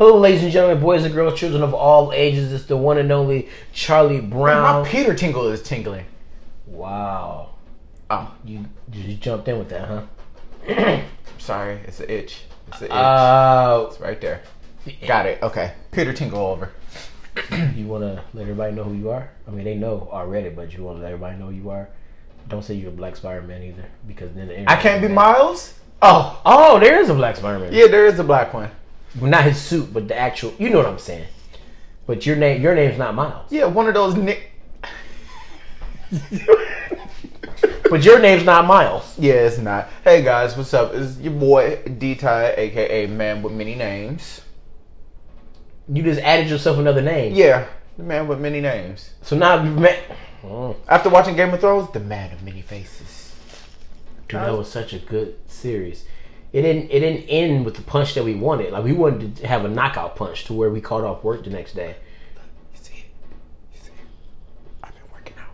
Hello, ladies and gentlemen, boys and girls, children of all ages. It's the one and only Kharlie Brown. My Peter tingle is tingling. Wow. Oh, You, you jumped in with that, huh? sorry, it's an itch. It's an itch. Uh, it's right there. Got it. Okay. Peter tingle over. you want to let everybody know who you are? I mean, they know already, but you want to let everybody know who you are? Don't say you're a black Spider-Man either, because then I can't be Miles. Oh, Oh, there is a black Spider-Man. yeah, there is a black one. Well, not his suit, but the actual. You know what I'm saying. But your name, your name's not Miles. Yeah, one of those Nick. But your name's not Miles. Yeah, it's not. Hey guys, what's up? It's your boy D Ty, aka Man with Many Names. You just added yourself another name. Yeah, the man with many names. So now you've met. Oh, After watching Game of Thrones, the man of many faces. dude, that was such a good series. It didn't. It didn't end with the punch that we wanted. Like we wanted to have a knockout punch to where we called off work the next day. You see it? You see it? I've been working out.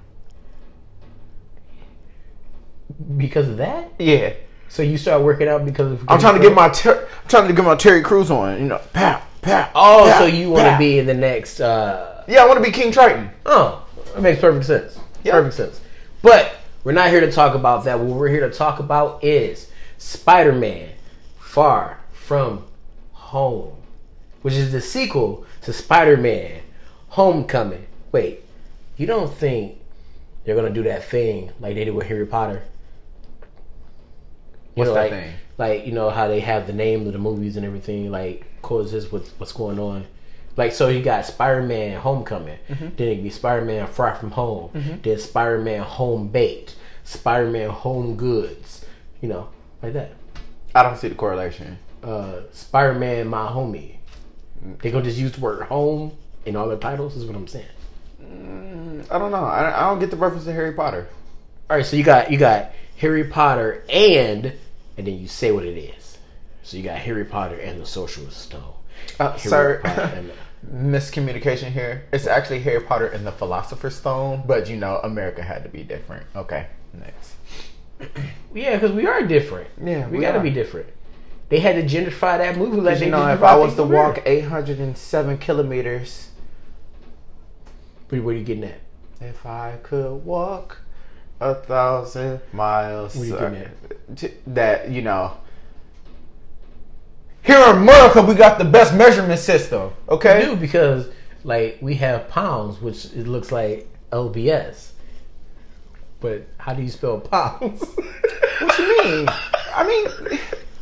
Because of that. Yeah, So you start working out because of. I'm trying to get my ter- I'm trying to get my Terry Crews on. You know, pow, pow. Oh, pow, so you want to be in the next? uh Yeah, I want to be King Triton. Oh, that makes perfect sense. Yeah. Perfect sense. But we're not here to talk about that. What we're here to talk about is Spider Man Far From Home, which is the sequel to Spider Man Homecoming. Wait, you don't think they're going to do that thing like they did with Harry Potter? You What's know, that like, thing? Like, you know how they have the name of the movies and everything, like, coexist with what's going on. Like, so you got Spider Man Homecoming, Mm-hmm. then it be Spider Man Far From Home, then Spider Man Home Baked, Spider Man Home Goods, you know, like that. I don't see the correlation. Uh, Spider Man My Homie. They gonna just use the word home in all their titles, is what I'm saying. I don't know. I, I don't get the reference to Harry Potter. All right, so you got you got Harry Potter and and then you say what it is. So you got Harry Potter and the Sorcerer's Stone. Uh, sir, and miscommunication here. It's actually Harry Potter and the Philosopher's Stone, but you know, America had to be different. Okay, next. yeah, because we are different. Yeah, we, we got to are. be different. They had to gentrify that movie like you know, if I was to in walk 807 kilometers, Where, are you getting at? if I could walk a thousand miles, What are you uh, getting t- that you know. Here in America, we got the best measurement system. Okay, I do because like we have pounds, which it looks like LBS. But how do you spell pounds? What you mean? I mean,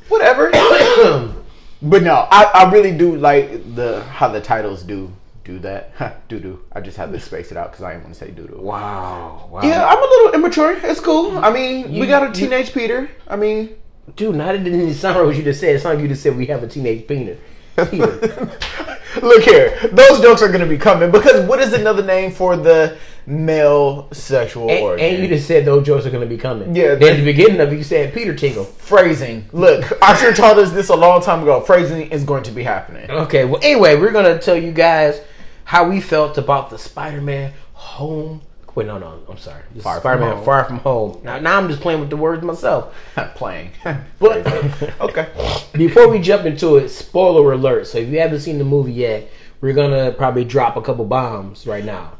whatever. but no, I, I really do like the how the titles do do that. do do. I just had to space it out because I didn't want to say doo doo. wow, wow. Yeah, I'm a little immature. It's cool. I mean, You- we got a you- teenage Peter. I mean, Dude, not it didn't sound like what you just said. It sounded like you just said we have a teenage penis. Peter. look here. Those jokes are gonna be coming because what is another name for the male sexual and, organ? and you just said those jokes are going to be coming. Yeah, Then at the beginning of it, you said Peter Tingle. phrasing. Look, I should have taught us this a long time ago. Phrasing is going to be happening. Okay, well, anyway, we're gonna tell you guys how we felt about the Spider-Man Home. Wait, no, no, I'm sorry. Far Spider-Man. Far From Home. Now, now I'm just playing with the words myself. Playing. But okay. before we jump into it, spoiler alert. So if you haven't seen the movie yet, we're gonna probably drop a couple bombs right now.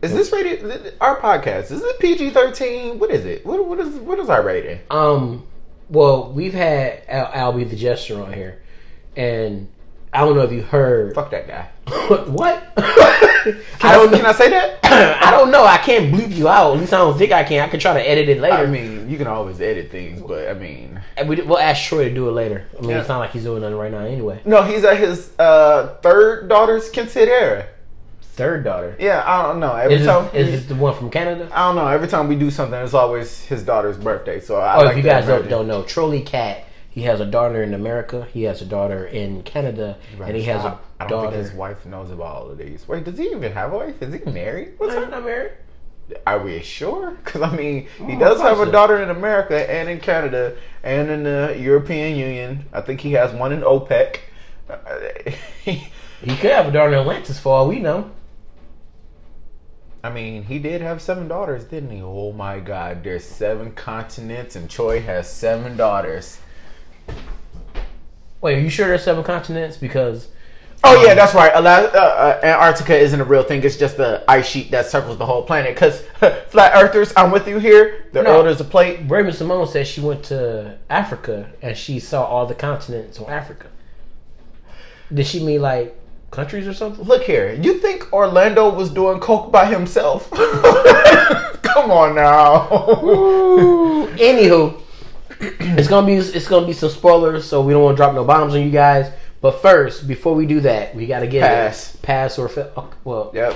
Is this rated? Our podcast is it PG thirteen? What is it? What what is what is our rating? Um, well, we've had Al- Albie the Jester on here, and I don't know if you heard. Fuck that guy. what? Can I don't know. Can I say that? I don't know. I can't bleep you out. At least I don't think I can. I can try to edit it later. I mean, you can always edit things, but I mean, And we, we'll ask Troy to do it later. I mean, Yeah. it's not like he's doing nothing right now anyway. no, he's at his uh, third daughter's quinceañera. Third daughter. Yeah, I don't know. Every Is time, this, is this the one from Canada? I don't know. Every time we do something, it's always his daughter's birthday. So I Oh, like if you guys don't, don't know, Trolley Cat, he has a daughter in America, he has a daughter in Canada, and he has I, a I don't daughter. think his wife knows about all of these. Wait, does he even have a wife? Is he married? What's up? not married. Are we sure? Because I mean, he Oh, does have a daughter in America and in Canada and in the European Union. I think he has one in OPEC. He could have a daughter in Atlantis for all we know. I mean, he did have seven daughters, didn't he? Oh my God, there's seven continents, and Troy has seven daughters. Wait, are you sure there's seven continents? Because Oh yeah, that's right. Ala- uh, uh, Antarctica isn't a real thing. It's just the ice sheet that circles the whole planet. Because flat earthers, I'm with you here. The No. Earth is a plate. Raven-Symoné said she went to Africa and she saw all the continents on Africa. Did she mean like countries or something? Look here. You think Orlando was doing coke by himself? Come on now. Anywho, it's gonna be it's gonna be some spoilers, so we don't want to drop no bombs on you guys. But first, before we do that, we gotta get Pass. it. pass or fail. Okay, well, yep.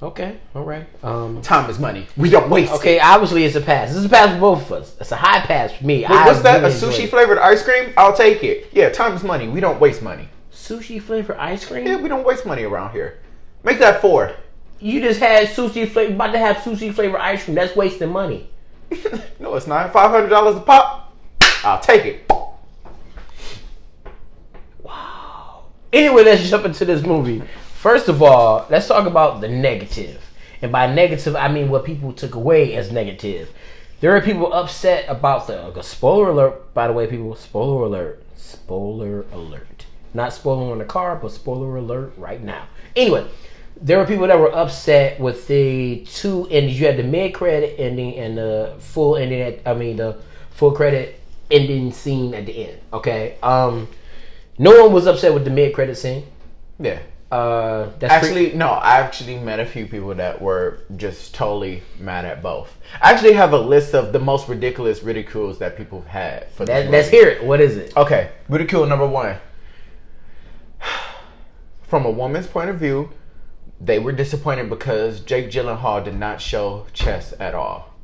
okay, all right. Um, Time is money. We don't waste. it. okay, obviously it's a pass. This is a pass for both of us. It's a high pass for me. Wait, what's I that? really a sushi flavored ice cream? I'll take it. Yeah, time is money. We don't waste money. Sushi flavor ice cream? Yeah, we don't waste money around here. Make that four. You just had sushi flavor. About to have sushi flavor ice cream. That's wasting money. no, it's not. Five hundred dollars a pop. I'll take it. Wow. Anyway, let's jump into this movie. First of all, let's talk about the negative. And by negative, I mean what people took away as negative. There are people upset about the uh, spoiler alert. By the way, people, spoiler alert, spoiler alert. Not spoiler on the car, but spoiler alert right now. Anyway, there were people that were upset with the two endings. You had the mid credit ending and the full ending. At, I mean, the full credit ending scene at the end. Okay. Um, no one was upset with the mid credit scene. Yeah. Uh, Actually, no. I actually met a few people that were just totally mad at both. I actually have a list of the most ridiculous ridicules that people have had for that, let's hear it. What is it? Okay, ridicule number one. From a woman's point of view, they were disappointed because Jake Gyllenhaal did not show chest at all.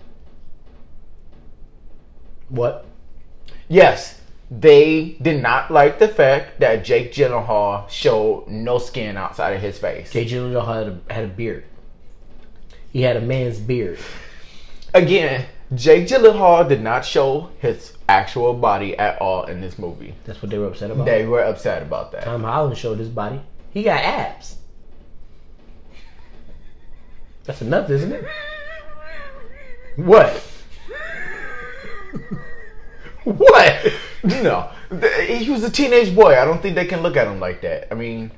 What? Yes, they did not like the fact that Jake Gyllenhaal showed no skin outside of his face. Jake Gyllenhaal had a, had a beard. He had a man's beard. Again, Jake Gyllenhaal did not show his actual body at all in this movie. That's what they were upset about. They were upset about that. Tom Holland showed his body. He got abs. That's enough, isn't it? What? what? No, he was a teenage boy. I don't think they can look at him like that. I mean?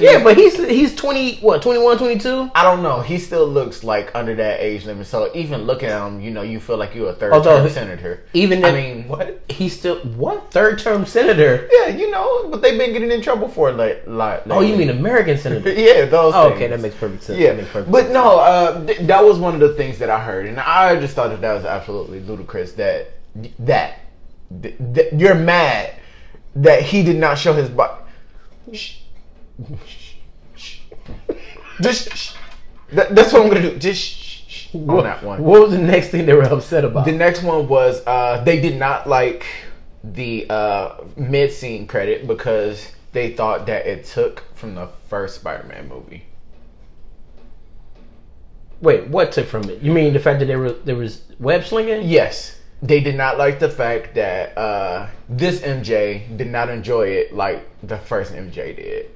Yeah, but he's he's 20, what, 21, 22? I don't know. He still looks like under that age limit. So even looking at him, you know, you feel like you're a third Although term he- senator. Even I mean, what? He's still, what? Third term senator? Yeah, you know, but they've been getting in trouble for it. Like, like Oh, you mean American senator? Yeah, those. Oh, okay, that makes perfect sense. Yeah, makes perfect but sense. no, uh, th- that was one of the things that I heard, and I just thought that that was absolutely ludicrous. That that, th- that you're mad that he did not show his body. Just shh. That, that's what I'm gonna do. Just shh, shh, on What, that one. what was the next thing they were upset about? The next one was uh, they did not like the uh, mid scene credit because they thought that it took from the first Spider-Man movie. Wait, what took from it? You mean the fact that there was there was web slinging? Yes, they did not like the fact that uh, this MJ did not enjoy it like the first MJ did.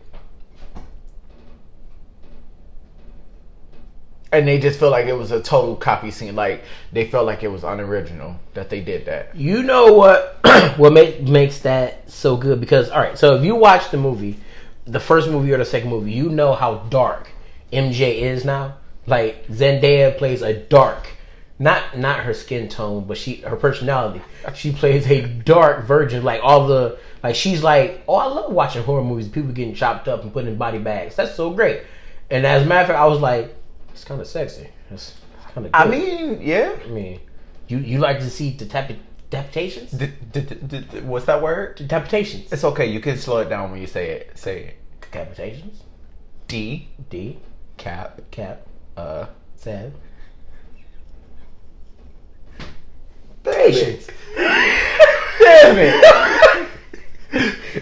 And they just felt like it was a total copy scene. Like they felt like it was unoriginal that they did that. You know what? what make, makes that so good? Because all right, so if you watch the movie, the first movie or the second movie, you know how dark MJ is now. Like Zendaya plays a dark, not not her skin tone, but she her personality. She plays a dark virgin. Like all the like she's like, oh, I love watching horror movies. People getting chopped up and put in body bags. That's so great. And as a matter of fact, I was like, it's kind of sexy. It's kind of. I mean, yeah. I mean, you you like to see the type of D- d- d- d- d- what's that word? Decapitations. It's okay. You can slow it down when you say it. Say it. Decapitations. D D cap cap uh sad. patience. Damn it.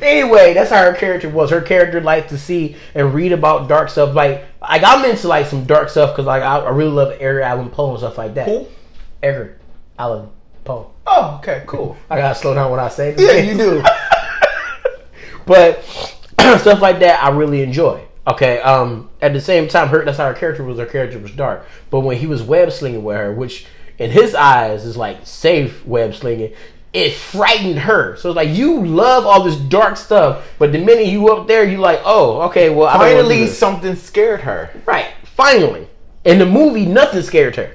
anyway, that's how her character was. Her character liked to see and read about dark stuff. Like, like I'm into like some dark stuff because like I, I really love Edgar Allan Poe and stuff like that. Who? Edgar Allan Poe. Oh, okay, cool. I gotta slow down when I say this. Yeah, you do. but stuff like that I really enjoy. Okay. Um. At the same time, her that's how her character was. Her character was dark. But when he was web slinging with her, which in his eyes is like safe web slinging, it frightened her. So it's like you love all this dark stuff, but the minute you up there, you like, oh, okay, well, I don't Finally, something scared her. right, finally. In the movie, nothing scared her.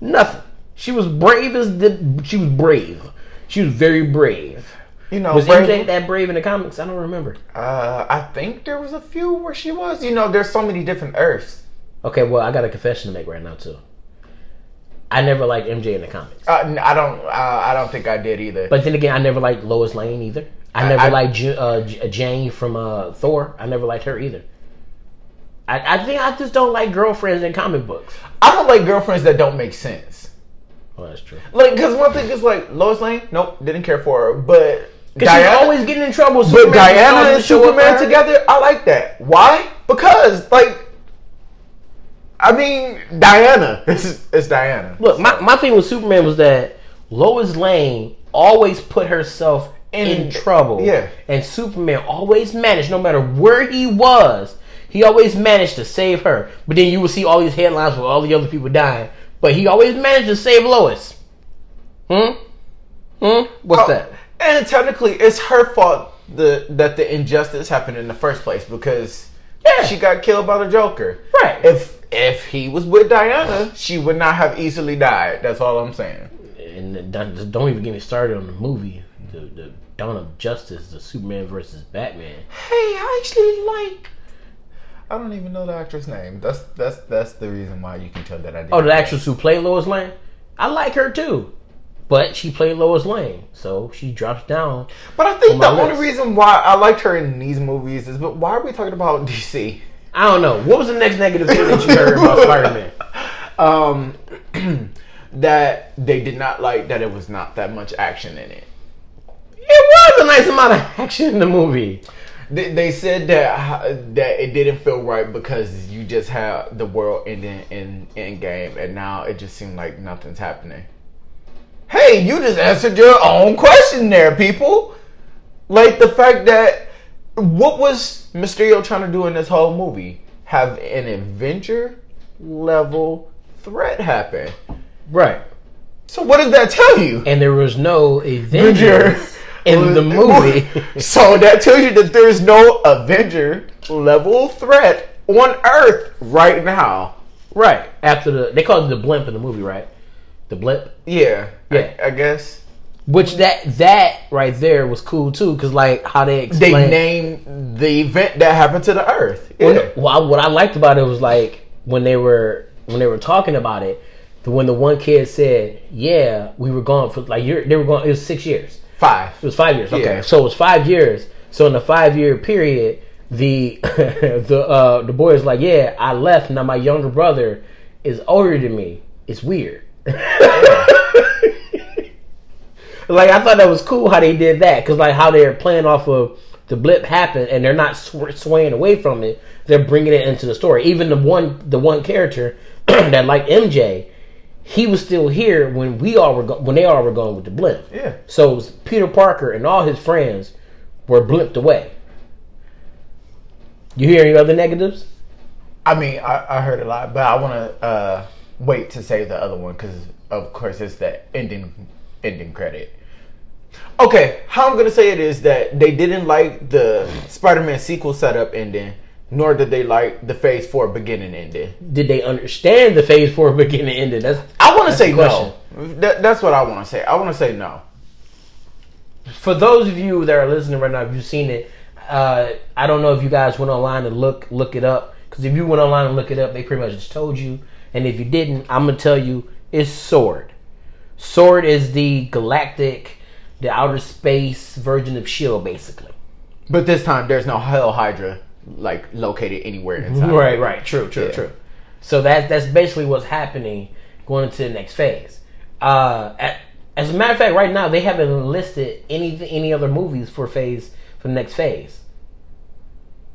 Nothing. She was brave as the. She was brave. She was very brave. You know, Was brave- MJ that brave in the comics? I don't remember. Uh, I think there was a few where she was. You know, there's so many different Earths. Okay, well, I got a confession to make right now too. I never liked MJ in the comics, Uh, I don't. Uh, I don't think I did either. but then again, I never liked Lois Lane either. I I- never I- liked Ju- uh, J- Jane from uh, Thor. I never liked her either. I, I think I just don't like girlfriends in comic books. I don't like girlfriends that don't make sense. Well, that's true. Like, because one thing is like Lois Lane. Nope, didn't care for her. But Because she's always getting in trouble. But Superman just Diana and show up for Superman together, I like that. Why? Because like, I mean, Diana. It's, it's Diana. Look, my, my thing with Superman was that Lois Lane always put herself in, In- trouble. yeah. And Superman always managed, no matter where he was, he always managed to save her. But then you would see all these headlines with all the other people dying. But he always managed to save Lois. Hmm? Hmm? What's Oh, that? And technically, it's her fault the that the injustice happened in the first place because Yeah. she got killed by the Joker. Right. If if he was with Diana, she would not have easily died. That's all I'm saying. And don't, don't even get me started on the movie, the, the Dawn of Justice, the Superman versus Batman. Hey, I actually like. I don't even know the actress name. That's that's that's the reason why you can tell that I did. Oh, the actress who played Lois Lane? I like her too. But she played Lois Lane, so she drops down. But I think on the my only reason why I liked her in these movies is, but why are we talking about DC? I don't know. What was the next negative thing that you heard about Spider Man? Um, that they did not like that it was not that much action in it. It was a nice amount of action in the movie. They, they said that that it didn't feel right because you just had the world ending in Endgame, and now it just seemed like nothing's happening. Hey, you just answered your own question there, people. Like the fact that what was Mysterio trying to do in this whole movie? Have an Avenger level threat happen. Right. So what does that tell you? And there was no Avenger in the movie. so that tells you that there is no Avenger level threat on Earth right now. right. After the they called it the blimp in the movie, right? The blip. Yeah, Yeah. I, I guess Which that that right there was cool too, because like how they explained, they named the event that happened to the Earth. Yeah. Well, well, what I liked about it was like when they were when they were talking about it. the- When the one kid said, "Yeah, we were gone for like you're, they were going," it was six years. Five. It was five years. Okay, Yeah. so it was five years. So in the five year period, the the uh, the boy is like, "Yeah, I left. Now my younger brother is older than me. It's weird." like I thought that was cool how they did that because like how they're playing off of the blip happened and they're not sw- swaying away from it. They're bringing it into the story. Even the one the one character that like MJ, he was still here when we all were go- when they all were going with the blip. Yeah. So Peter Parker and all his friends were blipped away. You hear any other negatives? I mean, I, I heard a lot, but I want to uh, wait to say the other one because, of course, it's the ending ending credit. Okay, how I'm gonna say it is that they didn't like the Spider-Man sequel setup ending, nor did they like the Phase Four beginning ending. Did they understand the Phase Four beginning ending? That's I want to say no. That, that's what I want to say. I want to say no. for those of you that are listening right now, if you've seen it, uh, I don't know if you guys went online and look look it up. Because if you went online and look it up, they pretty much just told you. And if you didn't, I'm gonna tell you, it's Sword. Sword is the galactic, the outer space version of Shield, basically. But this time, there's no Hell Hydra like located anywhere inside. Right, right, true, true, Yeah. true. So that's that's basically what's happening going into the next phase. Uh, at, as a matter of fact, right now they haven't listed any any other movies for phase for the next phase.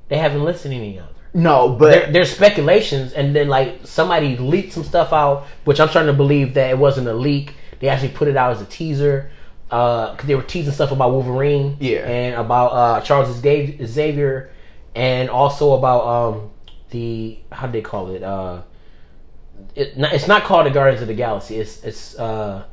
They haven't listed any other. No, but There, there's speculations, and then like somebody leaked some stuff out, which I'm starting to believe that it wasn't a leak. They actually put it out as a teaser because they were teasing stuff about Wolverine, Yeah. and about uh, Charles Xavier, and also about um, the how do they call it? Uh, it, not, it's not called the Guardians of the Galaxy. It's it's uh,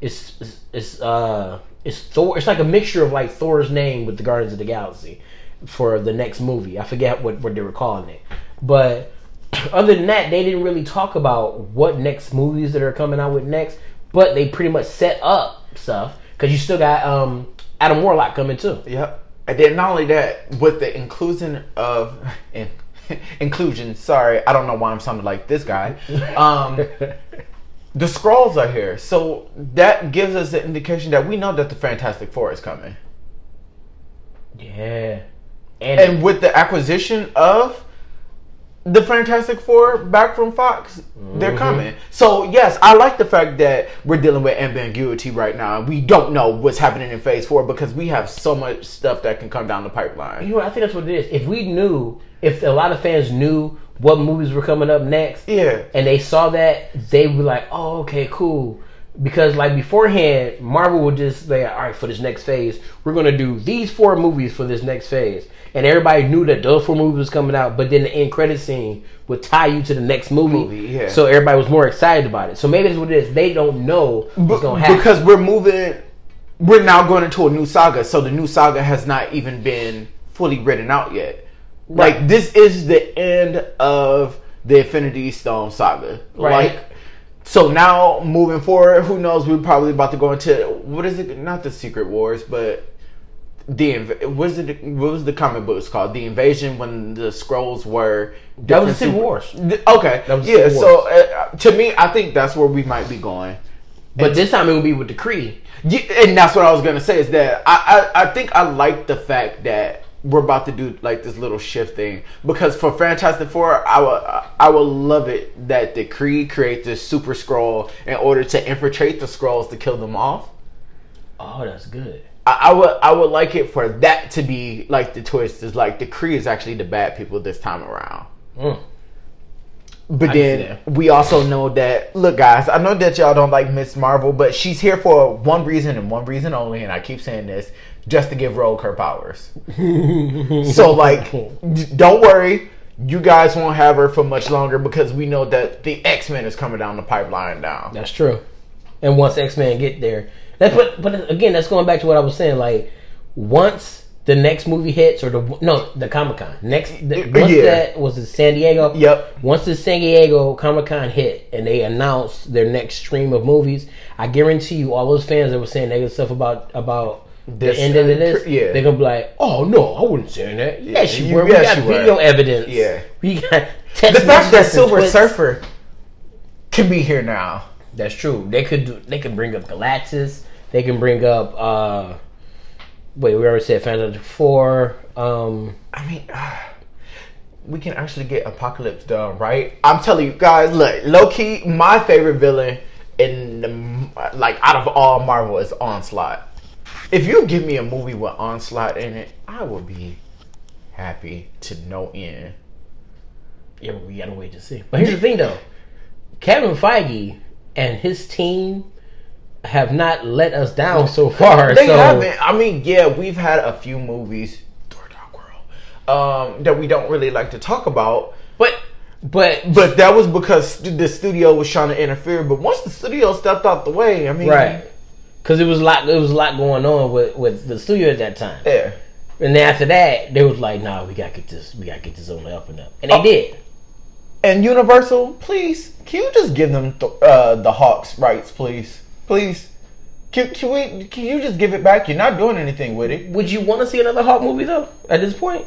it's it's, it's uh it's Thor. It's like a mixture of like Thor's name with the Guardians of the Galaxy for the next movie. I forget what what they were calling it, but other than that, they didn't really talk about what next movies that are coming out with next. But they pretty much set up stuff because you still got um Adam Warlock coming too. Yep. And then not only that, with the inclusion of in, inclusion, sorry, I don't know why I'm sounding like this guy. Um, the Skrulls are here, so that gives us the indication that we know that the Fantastic Four is coming. Yeah, and, And with the acquisition of the Fantastic Four back from Fox, they're mm-hmm. coming. So yes, I like the fact that we're dealing with ambiguity right now. We don't know what's happening in Phase Four because we have so much stuff that can come down the pipeline. you know, I think that's what it is. If we knew, if a lot of fans knew what movies were coming up next, Yeah. and they saw that, they were like, "Oh, okay, cool." Because like beforehand, Marvel would just say, "All right, for this next phase, we're gonna do these four movies for this next phase," and everybody knew that those four movies was coming out. But then the end credit scene would tie you to the next movie, Movie, yeah. so everybody was more excited about it. So maybe that's what it is. They don't know what's gonna happen. because we're moving we're now going into a new saga so the new saga has not even been fully written out yet Right. like this is the end of the infinity stone saga Right. like so now moving forward who knows we're probably about to go into what is it not the secret wars but the inv- what is it what was the comic books called the invasion when the Skrulls were That was different Civil Wars. Okay That was yeah so uh, to me i think that's where we might be going but this time it would be with the Kree. yeah, and that's what I was gonna say is that I, I I think I like the fact that we're about to do like this little shift thing because for Fantastic Four, I would I would love it that the Kree create this Super Skrull in order to infiltrate the Skrulls to kill them off. Oh, that's good. I, I would I would like it for that to be like the twist is like the Kree is actually the bad people this time around. Mm. But I then we also know that look guys, I know that y'all don't like Miss Marvel, but she's here for one reason and one reason only, and I keep saying this, just to give Rogue her powers. so like d- don't worry, you guys won't have her for much longer because we know that the X Men is coming down the pipeline now. That's true. And once X Men get there, but but again, that's going back to what I was saying. Like once the next movie hits, or the no, the Comic Con next. The, once yeah. that was in San Diego. Yep. Once the San Diego Comic Con hit and they announced their next stream of movies, I guarantee you, all those fans that were saying negative stuff about about This, the end of this, yeah. they're gonna be like, "Oh no, I wasn't saying that." Yes, you you- were. We yes, got you were. video evidence. Yeah. we got The fact that Silver tweets. Surfer can be here now. That's true. They could do. They can bring up Galactus. They can bring up. uh Wait, we already said Fantastic Four. Um, I mean, we can actually get Apocalypse done, right? I'm telling you guys, look, low key, my favorite villain in the, like out of all Marvel is Onslaught. If you give me a movie with Onslaught in it, I will be happy to no end. yeah, we gotta wait to see. But here's the thing, though. Kevin Feige and his team have not let us down so far. They so haven't. I mean, yeah, we've had a few movies, World, um, that we don't really like to talk about. but but But that was because the studio was trying to interfere. But once the studio stepped out the way, I mean, right because it was a lot. It was a lot going on with with the studio at that time. Yeah. And then after that, they was like, "Nah, we gotta get this. We gotta get this on the up and up," and they Oh. did. And Universal, please, can you just give them th- uh, the Hulks rights, please, please? Can, can we? Can you just give it back? You're not doing anything with it. Would you want to see another Hulk movie though? At this point,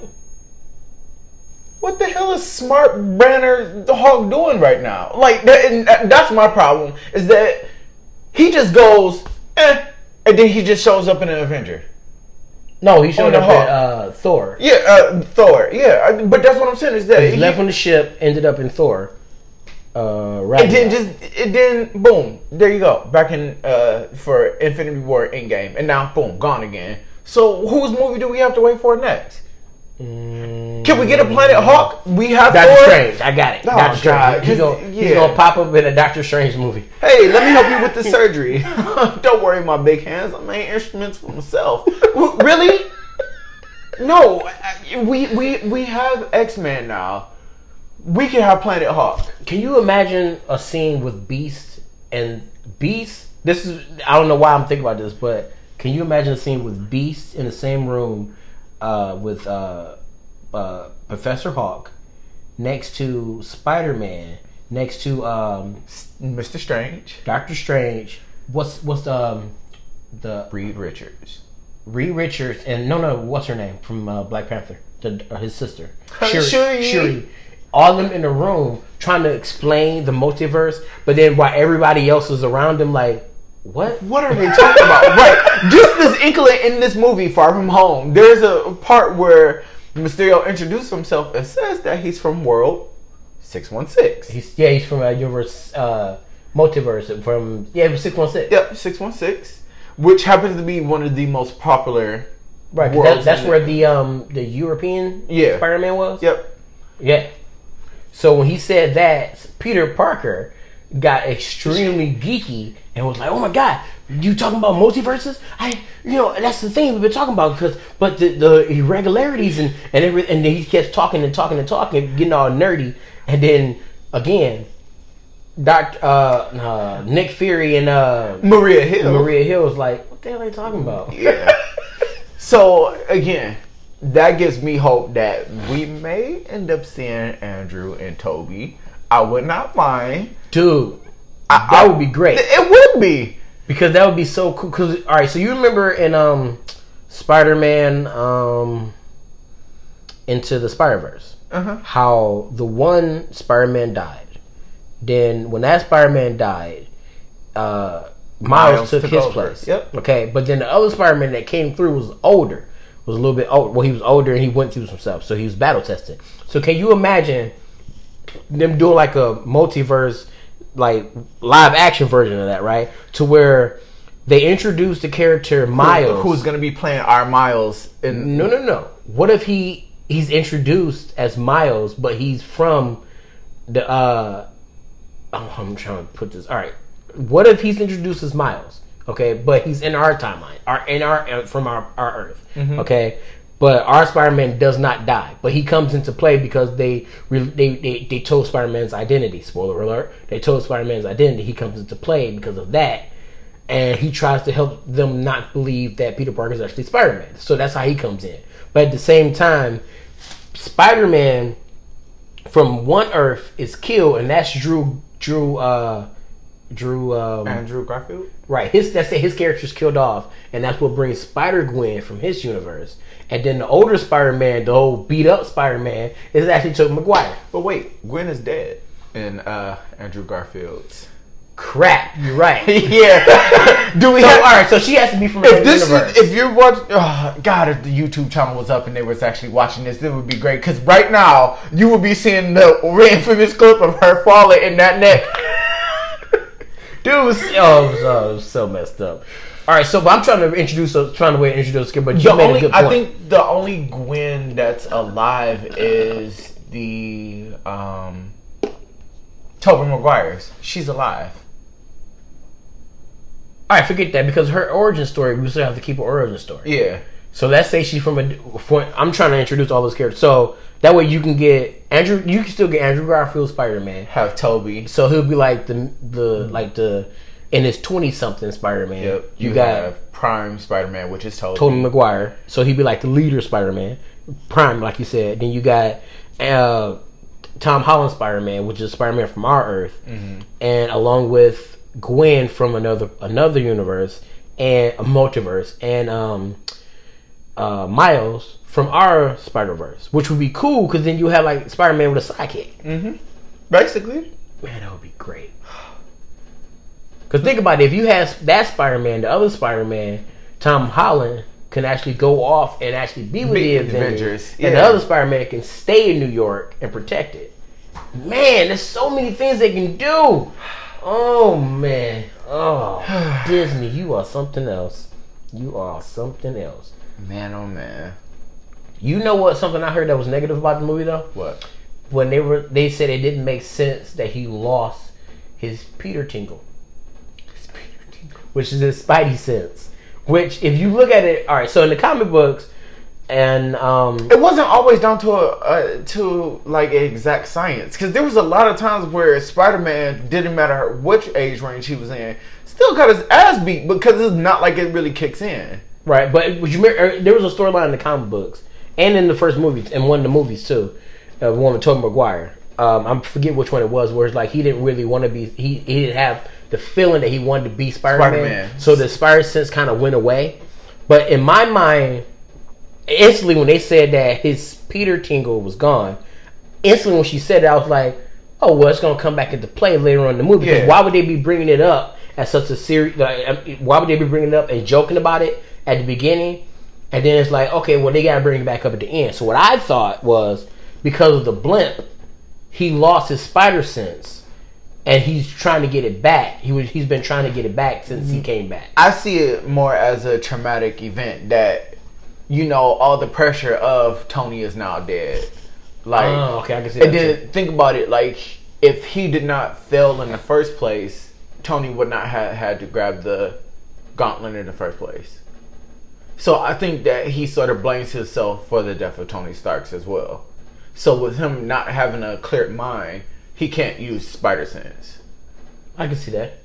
What the hell is Smart Banner the Hulk doing right now? Like, that, and that- that's my problem. Is that he just goes, eh, and then he just shows up in an Avenger. no, he showed up at uh, Thor. Yeah, uh, Thor. Yeah, but that's what I'm saying is that He he, left on the ship, ended up in Thor. Uh, and Ragnarok. then just it then boom, there you go, back in uh for Infinity War Endgame, and now boom, gone again. So whose movie do we have to wait for next? Mm, Can we get a Planet Hulk? We have Doctor Thor. Strange. I got it. Oh, Doctor Strange. He's gonna, he's gonna pop up in a Doctor Strange movie. Hey, let me help you with the surgery. Don't worry, my big hands. I made instruments for myself. Really? No, we we we have X Men now. We can have Planet Hulk. Can you imagine a scene with Beast and Beast this is I don't know why I'm thinking about this, but can you imagine a scene with Beast in the same room uh, with uh, uh, Professor Hulk next to Spider Man, next to um, Mr. Strange, Doctor Strange. What's what's the um, the Reed Richards. Reed Richards and no no what's her name from uh, Black Panther, the, uh, his sister Shuri. All of them in the room trying to explain the multiverse, but then while everybody else is around them, like what? What are they talking about? right. Just this inkling in this movie, Far From Home, there's a part where Mysterio introduces himself and says that he's from World 616. He's yeah, he's from a universe uh, multiverse from yeah, six one six. Yep, 616, which happens to be one of the most popular. Right, that, that's where the um the European Yeah. Spider Man was. Yep. Yeah. So when he said that, Peter Parker got extremely geeky and was like, "Oh my god, you talking about multiverses? I, you know, that's the thing we've been talking about because, but the, the irregularities and and every, and then he kept talking and talking and talking, getting all nerdy, and then again, Doctor uh, uh, Nick Fury and uh, Maria Hill. Maria Hill was like, "What the hell are they talking about?" Yeah. so again, that gives me hope that we may end up seeing Andrew and Tobey. I would not mind. Dude, I- that I- would be great. It would be. Because that would be so cool. Because all right, so you remember in um Spider Man um into the Spider Verse Uh-huh. how the one Spider Man died. Then when that Spider Man died, uh, Miles, Miles took, took his over. place. Yep. Okay, but then the other Spider Man that came through was older. Was a little bit old. Well, he was older and he went through some stuff, so he was battle tested. So can you imagine them doing like a multiverse, like live action version of that, right? To where they introduced the character Miles. Who's going to be playing our Miles? In, no, no, no. What if he he's introduced as Miles, but he's from the uh oh, I'm trying to put this. All right. What if he's introduced as Miles? Okay, but he's in our timeline, our in our uh, from our our Earth. Okay, but our Spider-Man does not die, but he comes into play because they they they, they told Spider-Man's identity. Spoiler alert! They told Spider-Man's identity. He comes into play because of that, and he tries to help them not believe that Peter Parker is actually Spider-Man. So that's how he comes in. But at the same time, Spider-Man from one Earth is killed, and that's Drew Drew uh Drew um Andrew Garfield? right his that's it his character's killed off, and that's what brings Spider Gwen from his universe. And then the older Spider Man, the old beat up Spider Man, is actually Tobey Maguire. But wait, Gwen is dead in uh, Andrew Garfield's. Crap, you're right. yeah. Do we So, have? all right, so she has to be from If this universe. is, if you're watching, oh, God, if the YouTube channel was up and they was actually watching this, it would be great. Because right now you would be seeing the infamous clip of her falling in that neck. Dude, was, oh, it was so messed up. All right, so but I'm trying to introduce, trying to to introduce, but you The made a only, good point. I think the only Gwen that's alive is the um, Tobey Maguire's. She's alive. All right, forget that because her origin story, we still have to keep her origin story. Yeah. So let's say she's from a. For, I'm trying to introduce all those characters, so that way you can get Andrew. You can still get Andrew Garfield Spider Man. Have Tobey. So he'll be like the the like the in his twenty something Spider Man. Yep. You, got have Prime Spider Man, which is Tobey. Tobey Maguire, So he'd be like the leader Spider Man, Prime, like you said. Then you got uh, Tom Holland Spider Man, which is Spider Man from our Earth, and along with Gwen from another another universe and a multiverse, and um, uh, Miles from our Spider Verse, which would be cool because then you have like Spider Man with a sidekick. Mm-hmm. Basically. Man, that would be great. Because think about it, if you have that Spider Man, the other Spider Man, Tom Holland can actually go off and actually be with Be the Avengers, Avengers, and yeah. the other Spider Man can stay in New York and protect it. Man, there's so many things they can do. Oh man, oh Disney, you are something else. You are something else. Man, oh man. You know what? Something I heard that was negative about the movie though. What? When they were, they said it didn't make sense that he lost his Peter Tingle. which is his Spidey sense. Which, if you look at it, all right. So in the comic books, and um, it wasn't always down to a, uh, to like exact science because there was a lot of times where Spider-Man didn't matter which age range he was in, still got his ass beat because it's not like it really kicks in. Right. But you remember, there was a storyline in the comic books and in the first movie and one of the movies too, uh, one with Tobey Maguire. Um, I forget which one it was, where it's like he didn't really want to be. He he didn't have the feeling that he wanted to be Spider-Man. Spider-Man. So the Spider sense kind of went away. But in my mind, instantly when they said that his Peter Tingle was gone, instantly when she said it, I was like, oh well, it's gonna come back into play later on in the movie. Because Yeah. why would they be bringing it up as such a serious? Like, um, why would they be bringing it up and joking about it at the beginning? And then it's like, okay, well they gotta bring it back up at the end. So what I thought was because of the blimp, he lost his spider sense. And he's trying to get it back. He was he's been trying to get it back since Mm-hmm. he came back. I see it more as a traumatic event that you know all the pressure of Tony is now dead. Like, Oh, okay, I can see that and then think about it. Like, if he did not fail in the first place, Tony would not have had to grab the gauntlet in the first place. So I think that he sort of blames himself for the death of Tony Starks as well. So with him not having a clear mind, he can't use spider sense. I can see that.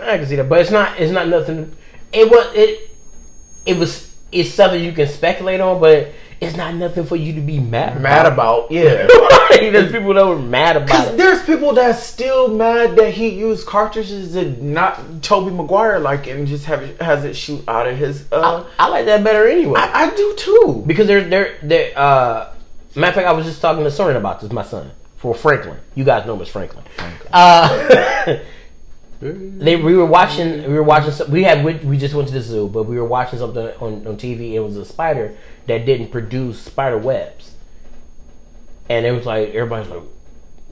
I can see that, but it's not. It's not nothing. It was. It. It was. It's something you can speculate on, but it's not nothing for you to be mad. Mad about, yeah. Right? There's people that were mad about it. there's people that's still mad that he used cartridges and not Tobey Maguire like and just have it, has it shoot out of his. Uh, I like that better anyway. I, I do too. because they're they're they uh matter of fact I was just talking to Soren about this, my son. For Franklin. You guys know him as Franklin. Uh They we were watching we were watching we had we, we just went to the zoo, but we were watching something on, on TV. It was a spider that didn't produce spider webs. And it was like everybody's like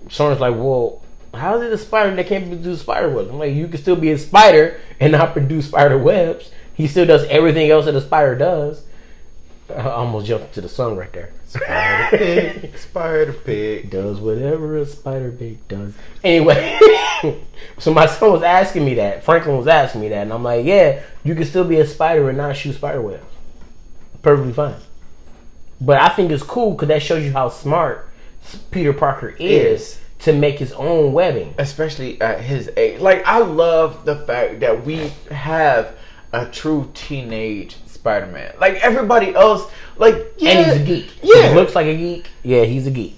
Soren's like, Well, how is it a spider that can't produce spider webs? I'm like, you can still be a spider and not produce spider webs. He still does everything else that a spider does. I almost jumped to the sun right there. Spider pig, spider pig. does whatever a spider pig does. Anyway, so my son was asking me that. Franklin was asking me that, and I'm like, yeah, you can still be a spider and not shoot spider webs. Perfectly fine. But I think it's cool because that shows you how smart Peter Parker is Is. to make his own webbing. Especially at his age. Like, I love the fact that we have a true teenage Spider Man. Like, everybody else, like, yeah. And he's a geek. Yeah. He looks like a geek. Yeah, he's a geek.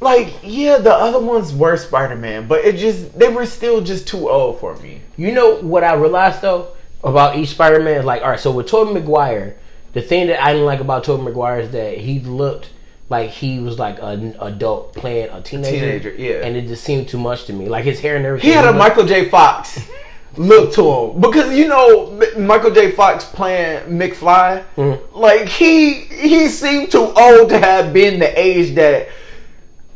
Like, yeah, the other ones were Spider Man, but it just, they were still just too old for me. You know what I realized though about each Spider Man? Like, all right, so with Tobey Maguire, the thing that I didn't like about Tobey Maguire is that he looked like he was like an adult playing a teenager. Teenager, yeah. And it just seemed too much to me. Like his hair and everything. He had a looked- Michael J. Fox look to him because you know Michael J. Fox playing McFly, Mm-hmm. like he he seemed too old to have been the age that.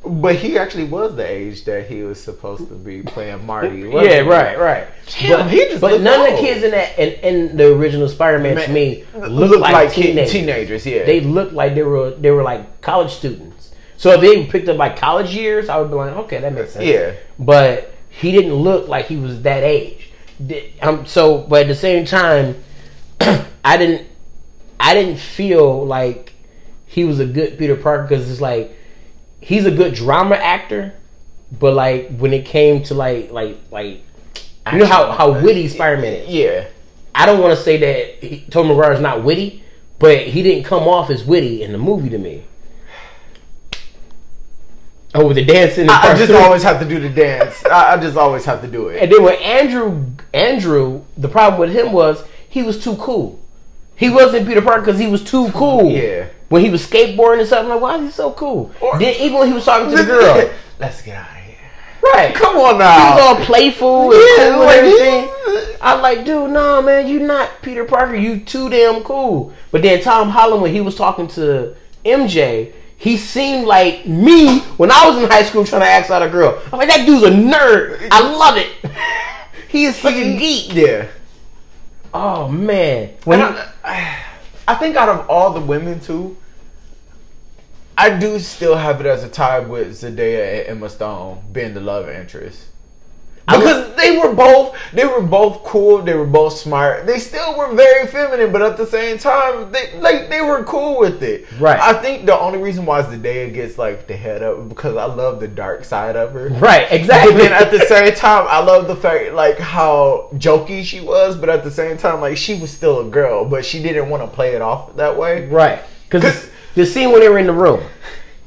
But he actually was the age that he was supposed to be playing Marty. Yeah, right, right. Damn, but he just but looked none of the kids in that in, in the original Spider-Man to me look looked like, like teenagers. teenagers, yeah. they looked like they were they were like college students. So if they picked up like college years, I would be like, okay, that makes sense. Yeah. But he didn't look like he was that age. Um, so, but at the same time, I didn't I didn't feel like he was a good Peter Parker because it's like he's a good drama actor, but like when it came to like like like you know how how witty Spider Man is. Yeah, I don't want to say that he, Tobey Maguire is not witty, but he didn't come off as witty in the movie to me. Oh, with the dancing. I, I just three. always have to do the dance. I, I just always have to do it. And then with Andrew, Andrew, the problem with him was he was too cool. He wasn't Peter Parker because he was too cool. Yeah. When he was skateboarding and stuff, I'm like, why is he so cool? Or- then even when he was talking to the girl, Let's get out of here. right? Come on He now. was all playful and Yeah, cool like, and everything. I'm like, dude, no, man, you not Peter Parker. You too damn cool. But then Tom Holland, when he was talking to MJ, he seemed like me when I was in high school trying to ask out a girl. I'm like, that dude's a nerd. I love it. he is such a geek. Yeah. Oh man, when he, I, uh, I think out of all the women too, I do still have it as a tie with Zendaya and Emma Stone being the love interest. Because they were both they were both cool. They were both smart. They still were very feminine, but at the same time, they like they were cool with it. Right. I think the only reason why Zendaya gets like the head up because I love the dark side of her. Right, exactly. and then at the same time, I love the fact like how jokey she was, but at the same time, like she was still a girl, but she didn't want to play it off that way. Right. Because the scene when they were in the room,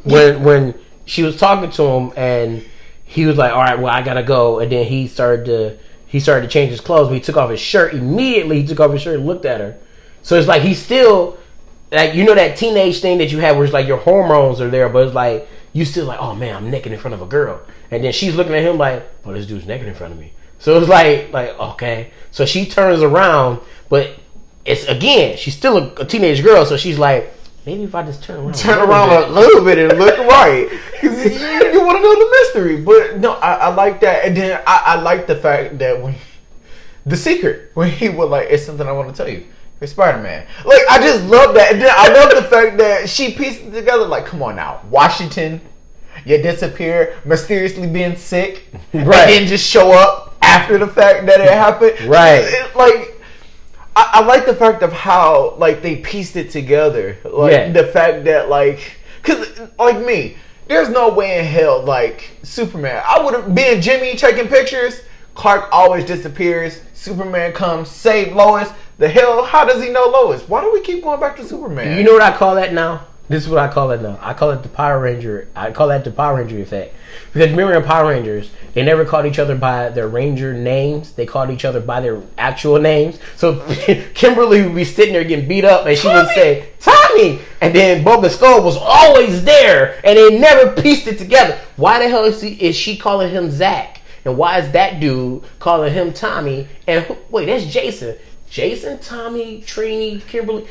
when when she was talking to him and he was like, "All right, well, I gotta go," and then he started to he started to change his clothes. But he took off his shirt immediately. He took off his shirt and looked at her. So it's like he's still like you know that teenage thing that you have where it's like your hormones are there, but it's like you still like, "Oh man, I'm naked in front of a girl," and then she's looking at him like, "Oh, this dude's naked in front of me." So it's like like okay. So she turns around, but it's again she's still a, a teenage girl. So she's like. Maybe if I just turn around, Turn a little around bit. a little bit and look right because you, you want to know the mystery. But no, I, I like that, and then I, I like the fact that when the secret when he would like, it's something I want to tell you. You're Spider Man. Like I just love that, and then I love the fact that she pieced it together. Like, come on now, Washington, you disappear, mysteriously being sick, and Right. then just show up after the fact that it happened. Right. It- like. I, I like the fact of how like they pieced it together. Like Yeah. the fact that like, cause like me, there's no way in hell like Superman. I would have been Jimmy taking pictures. Clark always disappears. Superman comes, save Lois. The hell? How does he know Lois? Why do we keep going back to Superman? You know what I call that now? This is what I call it now. I call it the Power Ranger. I call that the Power Ranger effect. Because remember in Power Rangers, they never called each other by their Ranger names. They called each other by their actual names. So Kimberly would be sitting there getting beat up, and she would say Tommy, and then Bulk and Skull was always there, and they never pieced it together. Why the hell is, he, is she calling him Zach? And why is that dude calling him Tommy? And who- wait, that's Jason. Jason, Tommy, Trini, Kimberly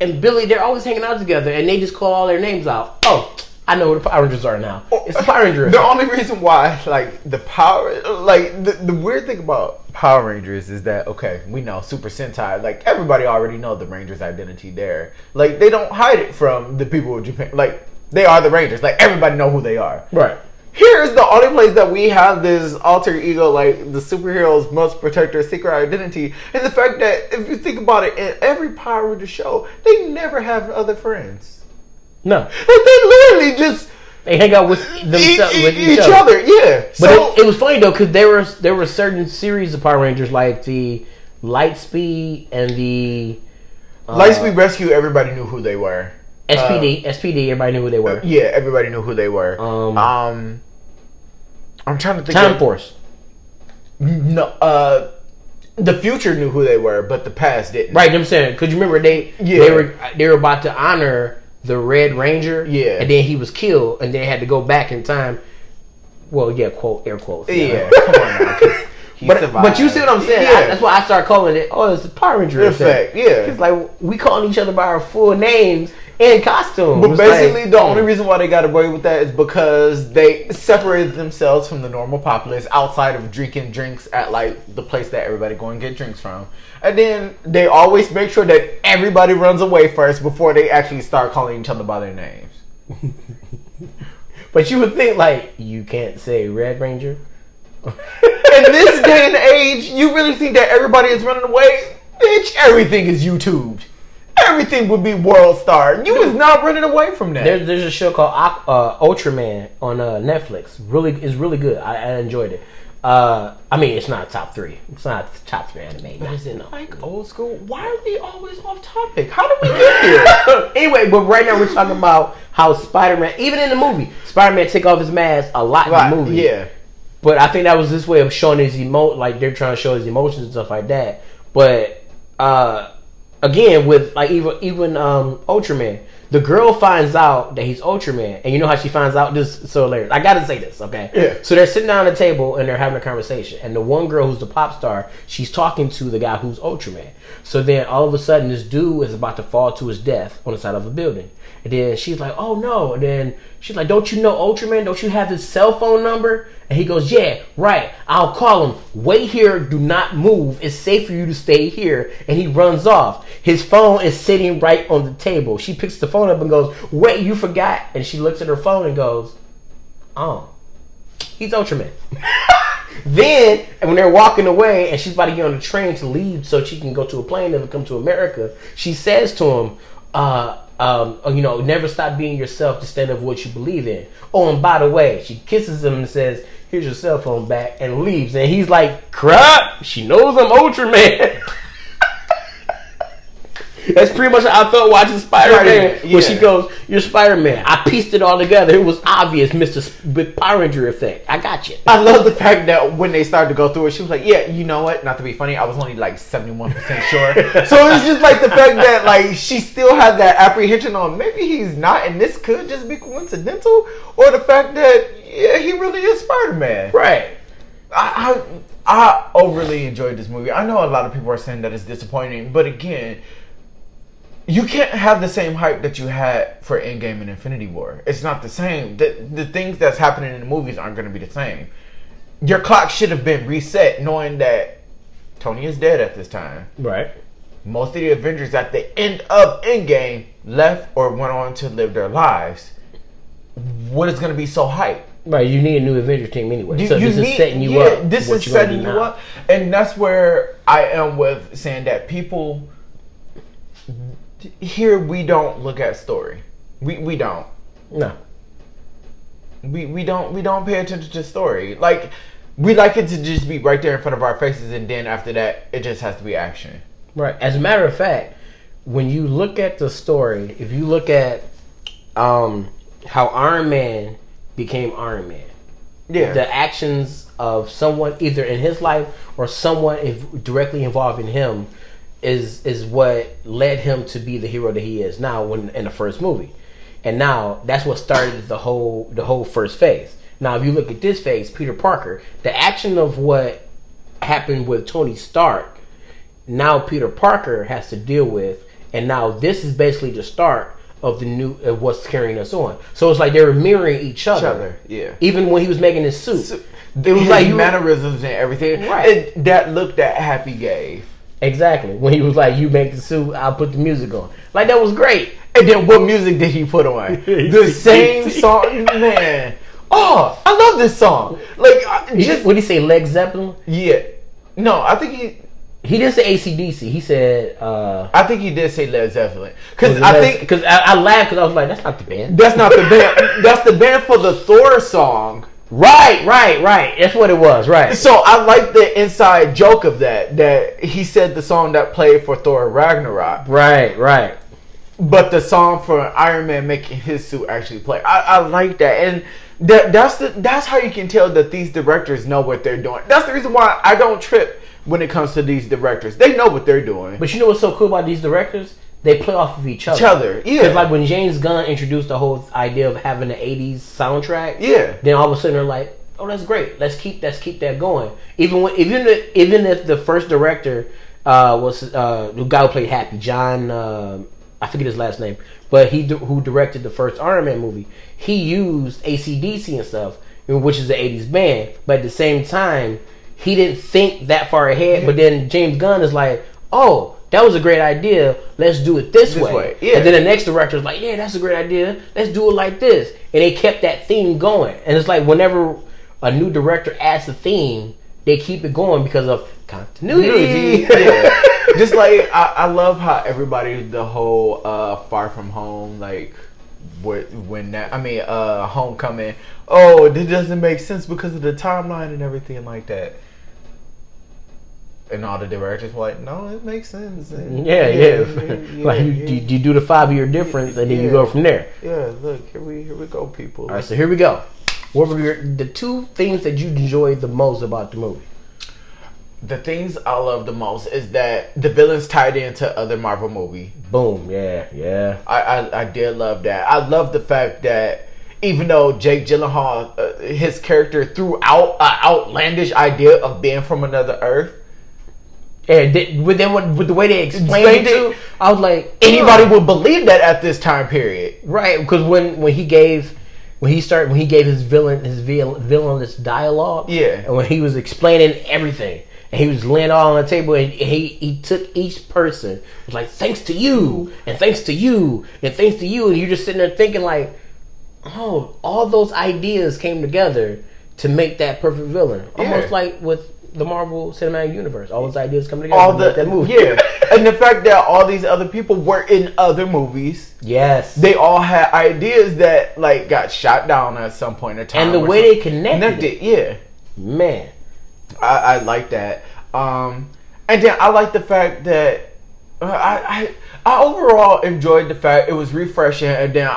and Billy, they're always hanging out together, and they just call all their names out. Oh, I know who the Power Rangers are now. Oh, it's the Power Rangers. The only reason why, like the power, like the, the weird thing about Power Rangers is that okay, we know Super Sentai. Like everybody already know the Rangers' identity there. Like they don't hide it from the people of Japan. Like they are the Rangers. Like everybody know who they are. right. Here's the only place that we have this alter ego, like the superheroes must protect their secret identity, and the fact that if you think about it, in every Power Ranger show, they never have other friends. No, Like they literally just they hang out with themselves e- with e- each, other. Yeah, But so it, it was funny though because there were there were certain series of Power Rangers like the Lightspeed and the uh, Lightspeed Rescue, everybody knew who they were. SPD. SPD. Everybody knew who they were. Yeah, everybody knew who they were. Um, Um, I'm trying to think. Time of, Force. No, uh, the future knew who they were, but the past didn't. Right, I'm saying because you remember they Yeah. they were they were about to honor the Red Ranger. Yeah. and then he was killed, and they had to go back in time. Well, yeah, quote air quotes. Yeah, come on now. But, but you see what I'm saying? Yeah. I, that's why I start calling it. Oh, it's the Power Ranger Effect, effect. yeah. It's like we calling each other by our full names and costumes. But basically, like, the hmm. only reason why they got away with that is because they separated themselves from the normal populace outside of drinking drinks at like the place that everybody go and get drinks from. And then they always make sure that everybody runs away first before they actually start calling each other by their names. But you would think like you can't say Red Ranger. In this day and age, you really think that everybody is running away? Bitch, everything is YouTubed. Everything would be World Star. You is not running away from that. There, there's a show called uh, Ultraman on uh, Netflix. Really, it's really good. I, I enjoyed it. Uh, I mean, it's not top three. It's not top three anime. But it's in like old school. Why are we always off topic? How did we get here? anyway, but right now we're talking about how Spider-Man, even in the movie, Spider-Man take off his mask a lot in the movie. yeah. But I think that was this way of showing his emo, like they're trying to show his emotions and stuff like that. But uh, again, with like even even um, Ultraman, the girl finds out that he's Ultraman, and you know how she finds out. This is so hilarious. I gotta say this, okay? Yeah. So they're sitting down at the table and they're having a conversation, and the one girl who's the pop star, she's talking to the guy who's Ultraman. So then all of a sudden, this dude is about to fall to his death on the side of a building, and then she's like, "Oh no!" And then she's like, "Don't you know Ultraman? Don't you have his cell phone number?" And he goes, "Yeah, right. I'll call him. Wait here. Do not move. It's safe for you to stay here." And he runs off. His phone is sitting right on the table. She picks the phone up and goes, "Wait, you forgot?" And she looks at her phone and goes, "Oh, he's Ultraman." then when they're walking away and she's about to get on the train to leave so she can go to a plane and come to America, she says to him, uh, um, you know, never stop being yourself to stand up for what you believe in. Oh, and by the way, she kisses him and says, "Here's your cell phone back," and leaves. And he's like, "Crap!" She knows I'm Ultraman. That's pretty much how I felt watching Spider Man. Yeah. When she goes, "You're Spider Man." I pieced it all together. It was obvious, Mister with Power Ranger effect. I got you. I love the fact that when they started to go through it, she was like, "Yeah, you know what? Not to be funny, I was only like seventy one percent sure." so it's just like the fact that like she still had that apprehension on maybe he's not, and this could just be coincidental, or the fact that yeah, he really is Spider Man. Right. I, I I overly enjoyed this movie. I know a lot of people are saying that it's disappointing, but again, you can't have the same hype that you had for Endgame and Infinity War. It's not the same. The the things that's happening in the movies aren't going to be the same. Your clock should have been reset, knowing that Tony is dead at this time. Right. Most of the Avengers at the end of Endgame left or went on to live their lives. What is going to be so hype? Right. You need a new Avenger team anyway. You- so you this need- is setting you yeah, up. This is setting you up, and that's where I am with saying that people here we don't look at story. We we don't. No. We we don't we don't pay attention to story. Like we like it to just be right there in front of our faces, and then after that, it just has to be action. Right. As a matter of fact, when you look at the story, if you look at um, how Iron Man became Iron Man, Yeah. the actions of someone either in his life or someone if directly involved in him is is what led him to be the hero that he is now when in the first movie. And now that's what started the whole the whole first phase. Now if you look at this phase, Peter Parker, the action of what happened with Tony Stark, now Peter Parker has to deal with and now this is basically the start of the new of what's carrying us on. So it's like they were mirroring each other. Each other, yeah. Even when he was making his suit. So, it was his like mannerisms and everything. Right. It, that look that Happy gave. Exactly. When he was like, "You make the suit, I'll put the music on." Like that was great. And then what music did he put on? the same song, man. Oh, I love this song. Like I- just just what did he say? Led Zeppelin. yeah. No, I think he. He didn't say ACDC. He said. uh I think he did say Led Zeppelin because I think because I, I laughed because I was like, "That's not the band." that's not the band. that's the band for the Thor song. Right, right, right. That's what it was. Right. So I like the inside joke of that. That he said the song that played for Thor Ragnarok, Right, right. but the song for Iron Man making his suit actually play. I, I like that, and that that's the that's how you can tell that these directors know what they're doing. That's the reason why I don't trip when it comes to these directors. They know what they're doing. But you know what's so cool about these directors? They play off of each other. Each other, yeah. Because like when James Gunn introduced the whole idea of having an '80s soundtrack, Yeah. Then all of a sudden they're like, "Oh, that's great. Let's keep let's keep that going." Even when even if, even if the first director uh, was uh, the guy who played Happy, Jon, uh, I forget his last name, but he who directed the first Iron Man movie, he used ACDC and stuff, which is the '80s band. But at the same time, he didn't think that far ahead. But then James Gunn is like, "Oh." That was a great idea. Let's do it this, This way. way, yeah. And then the next director's like, "Yeah, that's a great idea. Let's do it like this." And they kept that theme going. And it's like whenever a new director adds a theme, they keep it going because of continuity. yeah. Just like I, I love how everybody the whole uh far from home like when that I mean uh homecoming oh this doesn't make sense because of the timeline and everything like that. And all the directors were like, no, it makes sense. And yeah, yeah. yeah, like you, yeah. you, you do the five year difference, and then you go from there. Yeah, look, here we here we go, people. All right, so here we go. What were your, the two things that you enjoyed the most about the movie? The things I love the most is that the villains tied into other Marvel movie. Boom. Yeah, yeah. I, I, I did love that. I love the fact that even though Jake Gyllenhaal, uh, his character threw out an outlandish idea of being from another Earth, And did, with them, with, the way they explained it. I was like, anybody would believe that at this time period. Right, because when when he gave when he started when he gave his villain his vil, villainous dialogue, Yeah. and when he was explaining everything, and he was laying all on the table, and he he took each person was like thanks to you, and thanks to you, and thanks to you, and you're just sitting there thinking like, oh, all those ideas came together to make that perfect villain. Almost Yeah. like with the Marvel Cinematic Universe. All those ideas come together all the that movie. yeah, and the fact that all these other people were in other movies, Yes. they all had ideas that like got shot down at some point in time. and the way they connected, connected, yeah, man. I, I like that. Um, and then I like the fact that uh, I, I I overall enjoyed the fact it was refreshing, and then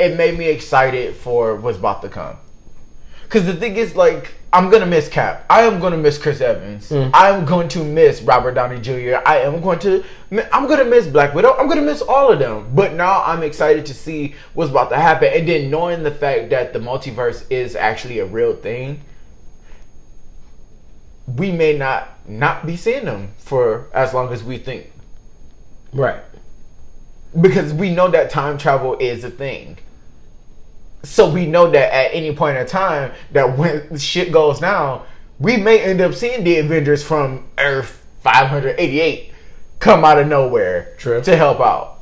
it made me excited for what's about to come. Because the thing is, like, I'm gonna miss Cap. I am gonna miss Chris Evans. Hmm. I am going to miss Robert Downey Jr. I am going to. I'm gonna miss Black Widow. I'm gonna miss all of them. But now I'm excited to see what's about to happen, and then knowing the fact that the multiverse is actually a real thing we may not not be seeing them for as long as we think Right. because we know that time travel is a thing so we know that at any point in time that when shit goes down we may end up seeing the avengers from earth 588 come out of nowhere True. to help out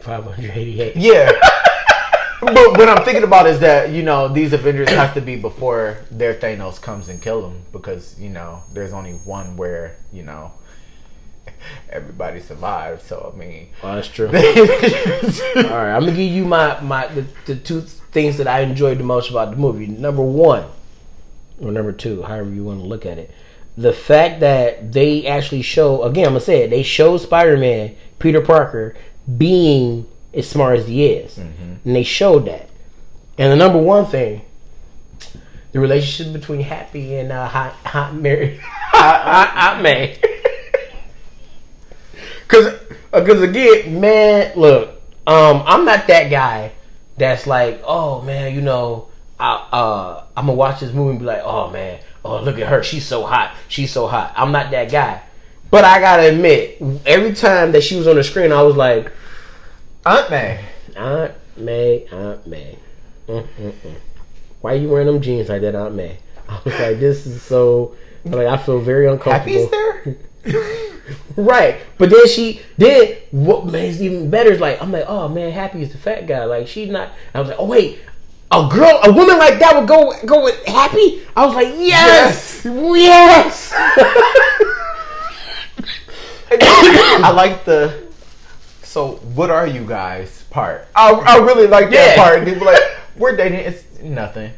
588. yeah but what i'm thinking about is that you know these avengers have to be before their thanos comes and kill them because you know there's only one where you know everybody survives so i mean Oh, that's true. All right, I'm gonna give you my my the, the two things that I enjoyed the most about the movie. Number one, or number two, however you want to look at it, the fact that they actually show again. I'm gonna say it. They show Spider-Man, Peter Parker, being as smart as he is, and they showed that. And the number one thing, the relationship between Happy and uh, Hot Hot Mary, Hot, Hot, Hot May. Cause, uh, cause again, man, look, um, I'm not that guy that's like, oh man, you know, I, uh, I'm gonna watch this movie and be like, oh man, oh look at her, she's so hot, she's so hot. I'm not that guy, but I gotta admit, every time that she was on the screen, I was like, aunt may Aunt May, Aunt May, Mm-mm-mm. why you wearing them jeans like that, Aunt May? I was like, this is so, like, I feel very uncomfortable. happy's there Right, but then she then what makes even better is like I'm like, oh man, Happy is the fat guy. Like she's not. I was like, oh wait, a girl, a woman like that would go go with Happy. I was like, yes, yes. I like the. So what are you guys part? I, I really like that Yeah. part. People like we're dating. It's nothing.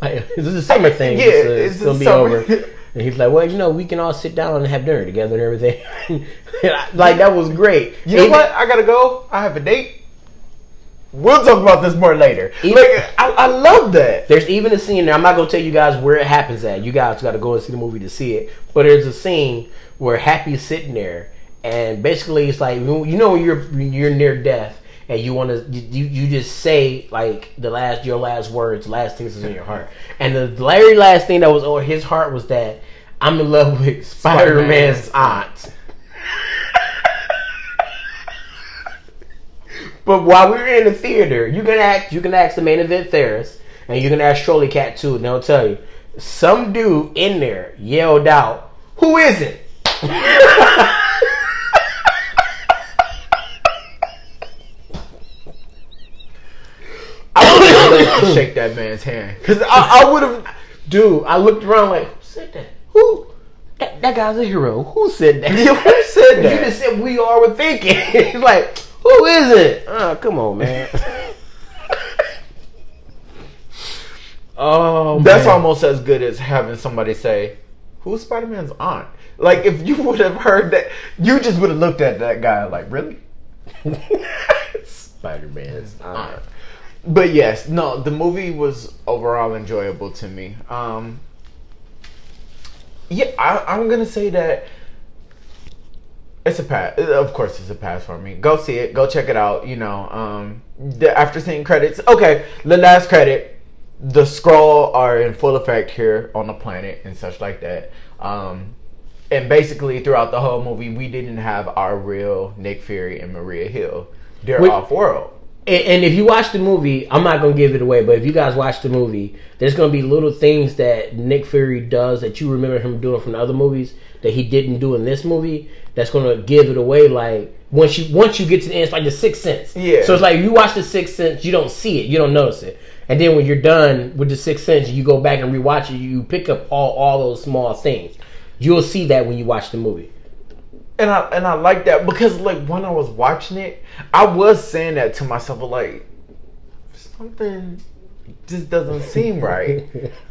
like, this is a summer thing. Yeah, it's, uh, it's it's gonna be summer- over. And he's like, well, you know, we can all sit down and have dinner together and everything. like that was great. You know what? I gotta go. I have a date. We'll talk about this more later. Even- Like I, I love that. There's even a scene there. I'm not gonna tell you guys where it happens at. You guys got to go and see the movie to see it. But there's a scene where Happy's sitting there, and basically it's like you know when you're you're near death and you want to you you just say like the last your last words, last things that's in your heart. And the very last thing that was on his heart was that I'm in love with Spider Man's aunt. But while we were in the theater, you can ask you can ask the main event Ferris, and you can ask Trolley Cat too, and they'll tell you. Some dude in there yelled out, "Who is it?" I to shake that man's hand because I, I would have. Dude, I looked around like, who said that? Who? That, that guy's a hero. Who said that? Who said that? You just said we are were thinking. Like, who is it? Oh, come on, man. oh, That's man. almost as good as having somebody say, "Who's Spider Man's aunt?" Like if you would have heard that, you just would have looked at that guy like, "Really?" Spider Man's aunt. But yes, no, the movie was overall enjoyable to me. Um, yeah, I, I'm gonna say that it's a pass. Of course, it's a pass for me. Go see it. Go check it out. You know, um, the, after seeing credits, okay, the last credit, the scroll are in full effect here on the planet and such like that. Um, and basically, throughout the whole movie, we didn't have our real Nick Fury and Maria Hill. They're Wait. off world. And, and if you watch the movie, I'm not gonna give it away, but if you guys watch the movie, there's gonna be little things that Nick Fury does that you remember him doing from the other movies that he didn't do in this movie. That's gonna give it away. Like once you once you get to the end, it's like the Sixth Sense. Yeah. So it's like you watch the Sixth Sense, you don't see it, you don't notice it. And then when you're done with the Sixth Sense, you go back and rewatch it. You pick up all all those small things. You'll see that when you watch the movie. And I and I like that because like when I was watching it, I was saying that to myself, like something just doesn't seem right.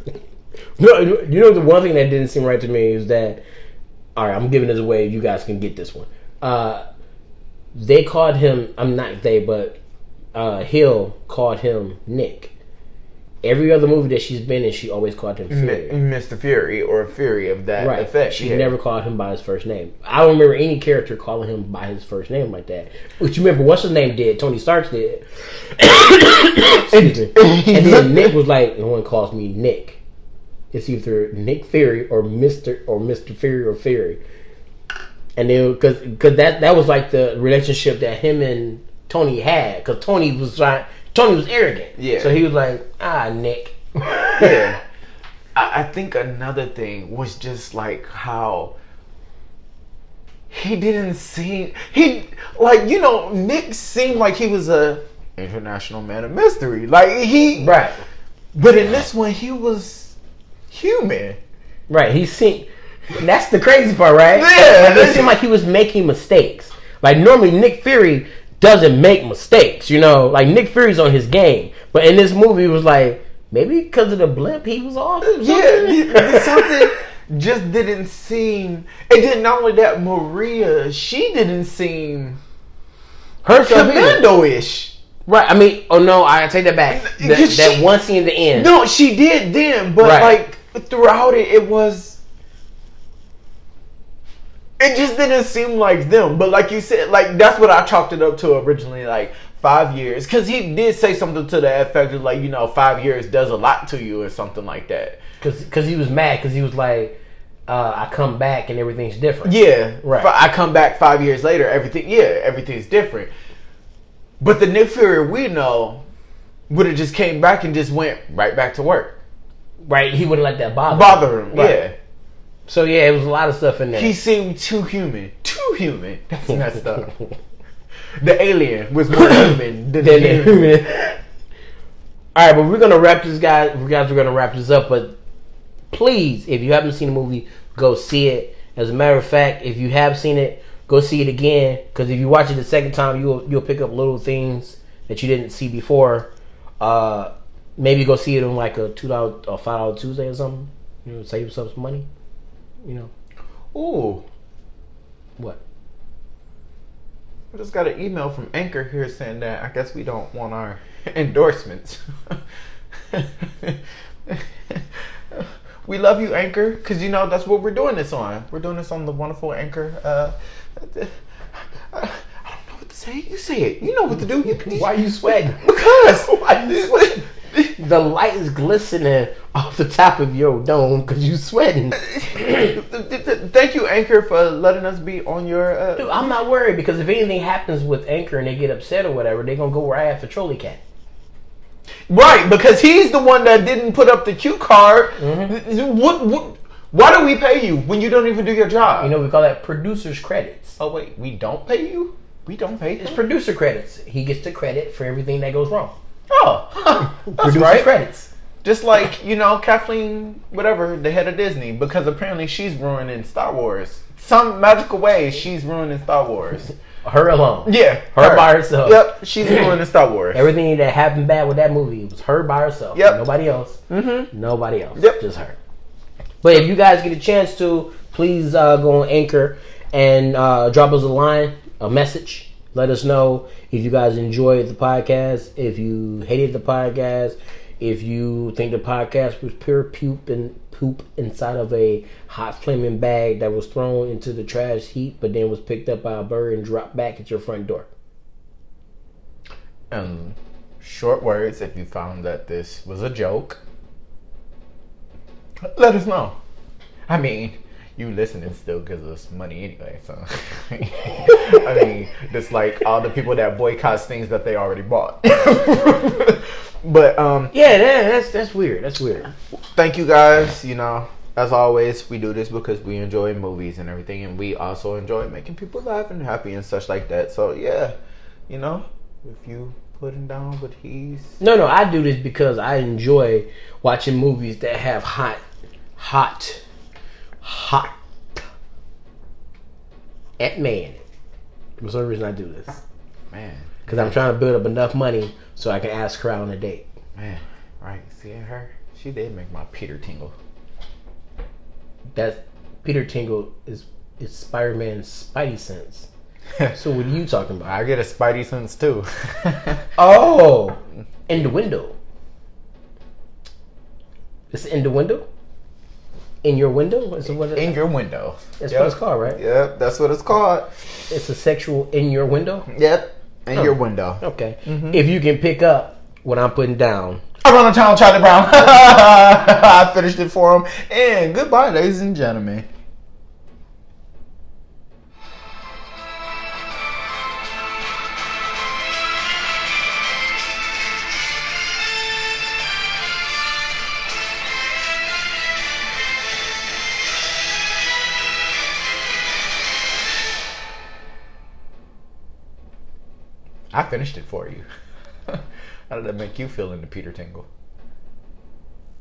No, you know the one thing that didn't seem right to me is that. All right, I'm giving this away. You guys can get this one. Uh, they called him. I'm not they, but uh, Hill called him Nick. Every other movie that she's been in, she always called him Fury. Mr. Fury or Fury of that Right. effect. She yeah. never called him by his first name. I don't remember any character calling him by his first name like that. Which you remember what's his name did? Tony Stark's did. Excuse me. And then Nick was like, no one calls me Nick. It's either Nick Fury or Mister or Mister Fury or Fury. And then because because that that was like the relationship that him and Tony had. Because Tony was trying. Tony was arrogant. Yeah. So he was like, ah, Nick. yeah. I, I think another thing was just like how he didn't seem he like you know Nick seemed like he was a international man of mystery like he Right. but in this one he was human Right. He seemed. That's the crazy part, right? Yeah. Like, it seemed like he was making mistakes. Like normally Nick Fury doesn't make mistakes. You know, like Nick Fury's on his game, but in this movie, it was like maybe because of the blimp, he was off. something? yeah something just didn't seem It didn't only that Maria she didn't seem her commando-ish Right. I mean, oh no, I take that back. That she- one scene at the end. No, she did then, but Right. like throughout it, it was. It just didn't seem like them, but like you said, like that's what I chalked it up to originally, like five years, because he did say something to the effect of like you know five years does a lot to you or something like that. because he was mad because he was like, uh, I come back and everything's different. Yeah, Right. I come back five years later, everything, yeah, everything's different. But the Nick Fury we know would have just came back and just went right back to work, Right. He wouldn't let that bother. bother him, Right. yeah. So yeah, it was a lot of stuff in there. He seemed too human. Too human. That's messed up. The alien was more human than the Then- human. All right, but we're gonna wrap this guy. We guys, we're gonna wrap this up. But please, if you haven't seen the movie, go see it. As a matter of fact, if you have seen it, go see it again. Because if you watch it the second time, you'll you'll pick up little things that you didn't see before. Uh, maybe go see it on like a two dollar or five dollar Tuesday or something. You know, save yourself some money. You know Ooh, what? I just got an email from Anchor here saying that I guess we don't want our endorsements. we love you, Anchor, because you know that's what we're doing this on. We're doing this on the wonderful Anchor. Uh, I don't know what to say. You say it. You know what to do. You, Why are you sweating? Because why you sweating? The light is glistening off the top of your dome because you sweating. Thank you, Anchor, for letting us be on your. Uh, Dude, I'm not worried because if anything happens with Anchor and they get upset or whatever, they're gonna go right after Trolley Cat. right, because he's the one that didn't put up the cue card. What, what? Why do we pay you when you don't even do your job? You know, we call that producer's credits. oh wait, we don't pay you. We don't pay. It's producer credits. He gets the credit for everything that goes wrong. Oh, huh, that's right. credits. Just like you know, Kathleen, whatever, the head of Disney, because apparently she's ruining Star Wars. Some magical way, she's ruining Star Wars. Her alone. Yeah, Her by herself. Yep, she's ruining Star Wars. Everything that happened bad with that movie was her by herself. Yep. Nobody else. Mm-hmm. Nobody else. Yep. Just her. But if you guys get a chance to, please uh, go on Anchor and uh, drop us a line, a message. Let us know if you guys enjoyed the podcast, if you hated the podcast, if you think the podcast was pure poop and poop inside of a hot flaming bag that was thrown into the trash heap, but then was picked up by a bird and dropped back at your front door. Um, short words. If you found that this was a joke, let us know. I mean, you listening still gives us money anyway. So, I mean, just like all the people that boycotts things that they already bought. but um, Yeah, that, that's that's weird. That's weird. thank you guys. You know, as always, we do this because we enjoy movies and everything, and we also enjoy making people laugh and happy and such like that. So yeah, you know, if you putting down, but he's No, no, I do this because I enjoy watching movies that have hot, hot, hot at man. That's the reason I do this. man, Because I'm trying to build up enough money so I can ask her out on a date. man. Right, seeing her, she did make my Peter tingle. That's Peter Tingle is is Spider Man's Spidey sense. So what are you talking about? I get a Spidey sense too. Oh, in the window. It's in the window. In your window? Is what it, In your window. that's Yep. what it's called, right? Yep, that's what it's called. It's a sexual in your window. Yep, in Oh. your window. Okay. Mm-hmm. If you can pick up what I'm putting down, Around the town, Kharlie Brown. I finished it for him. And goodbye, ladies and gentlemen. I finished it for you. How did that make you feel in the Peter Tingle?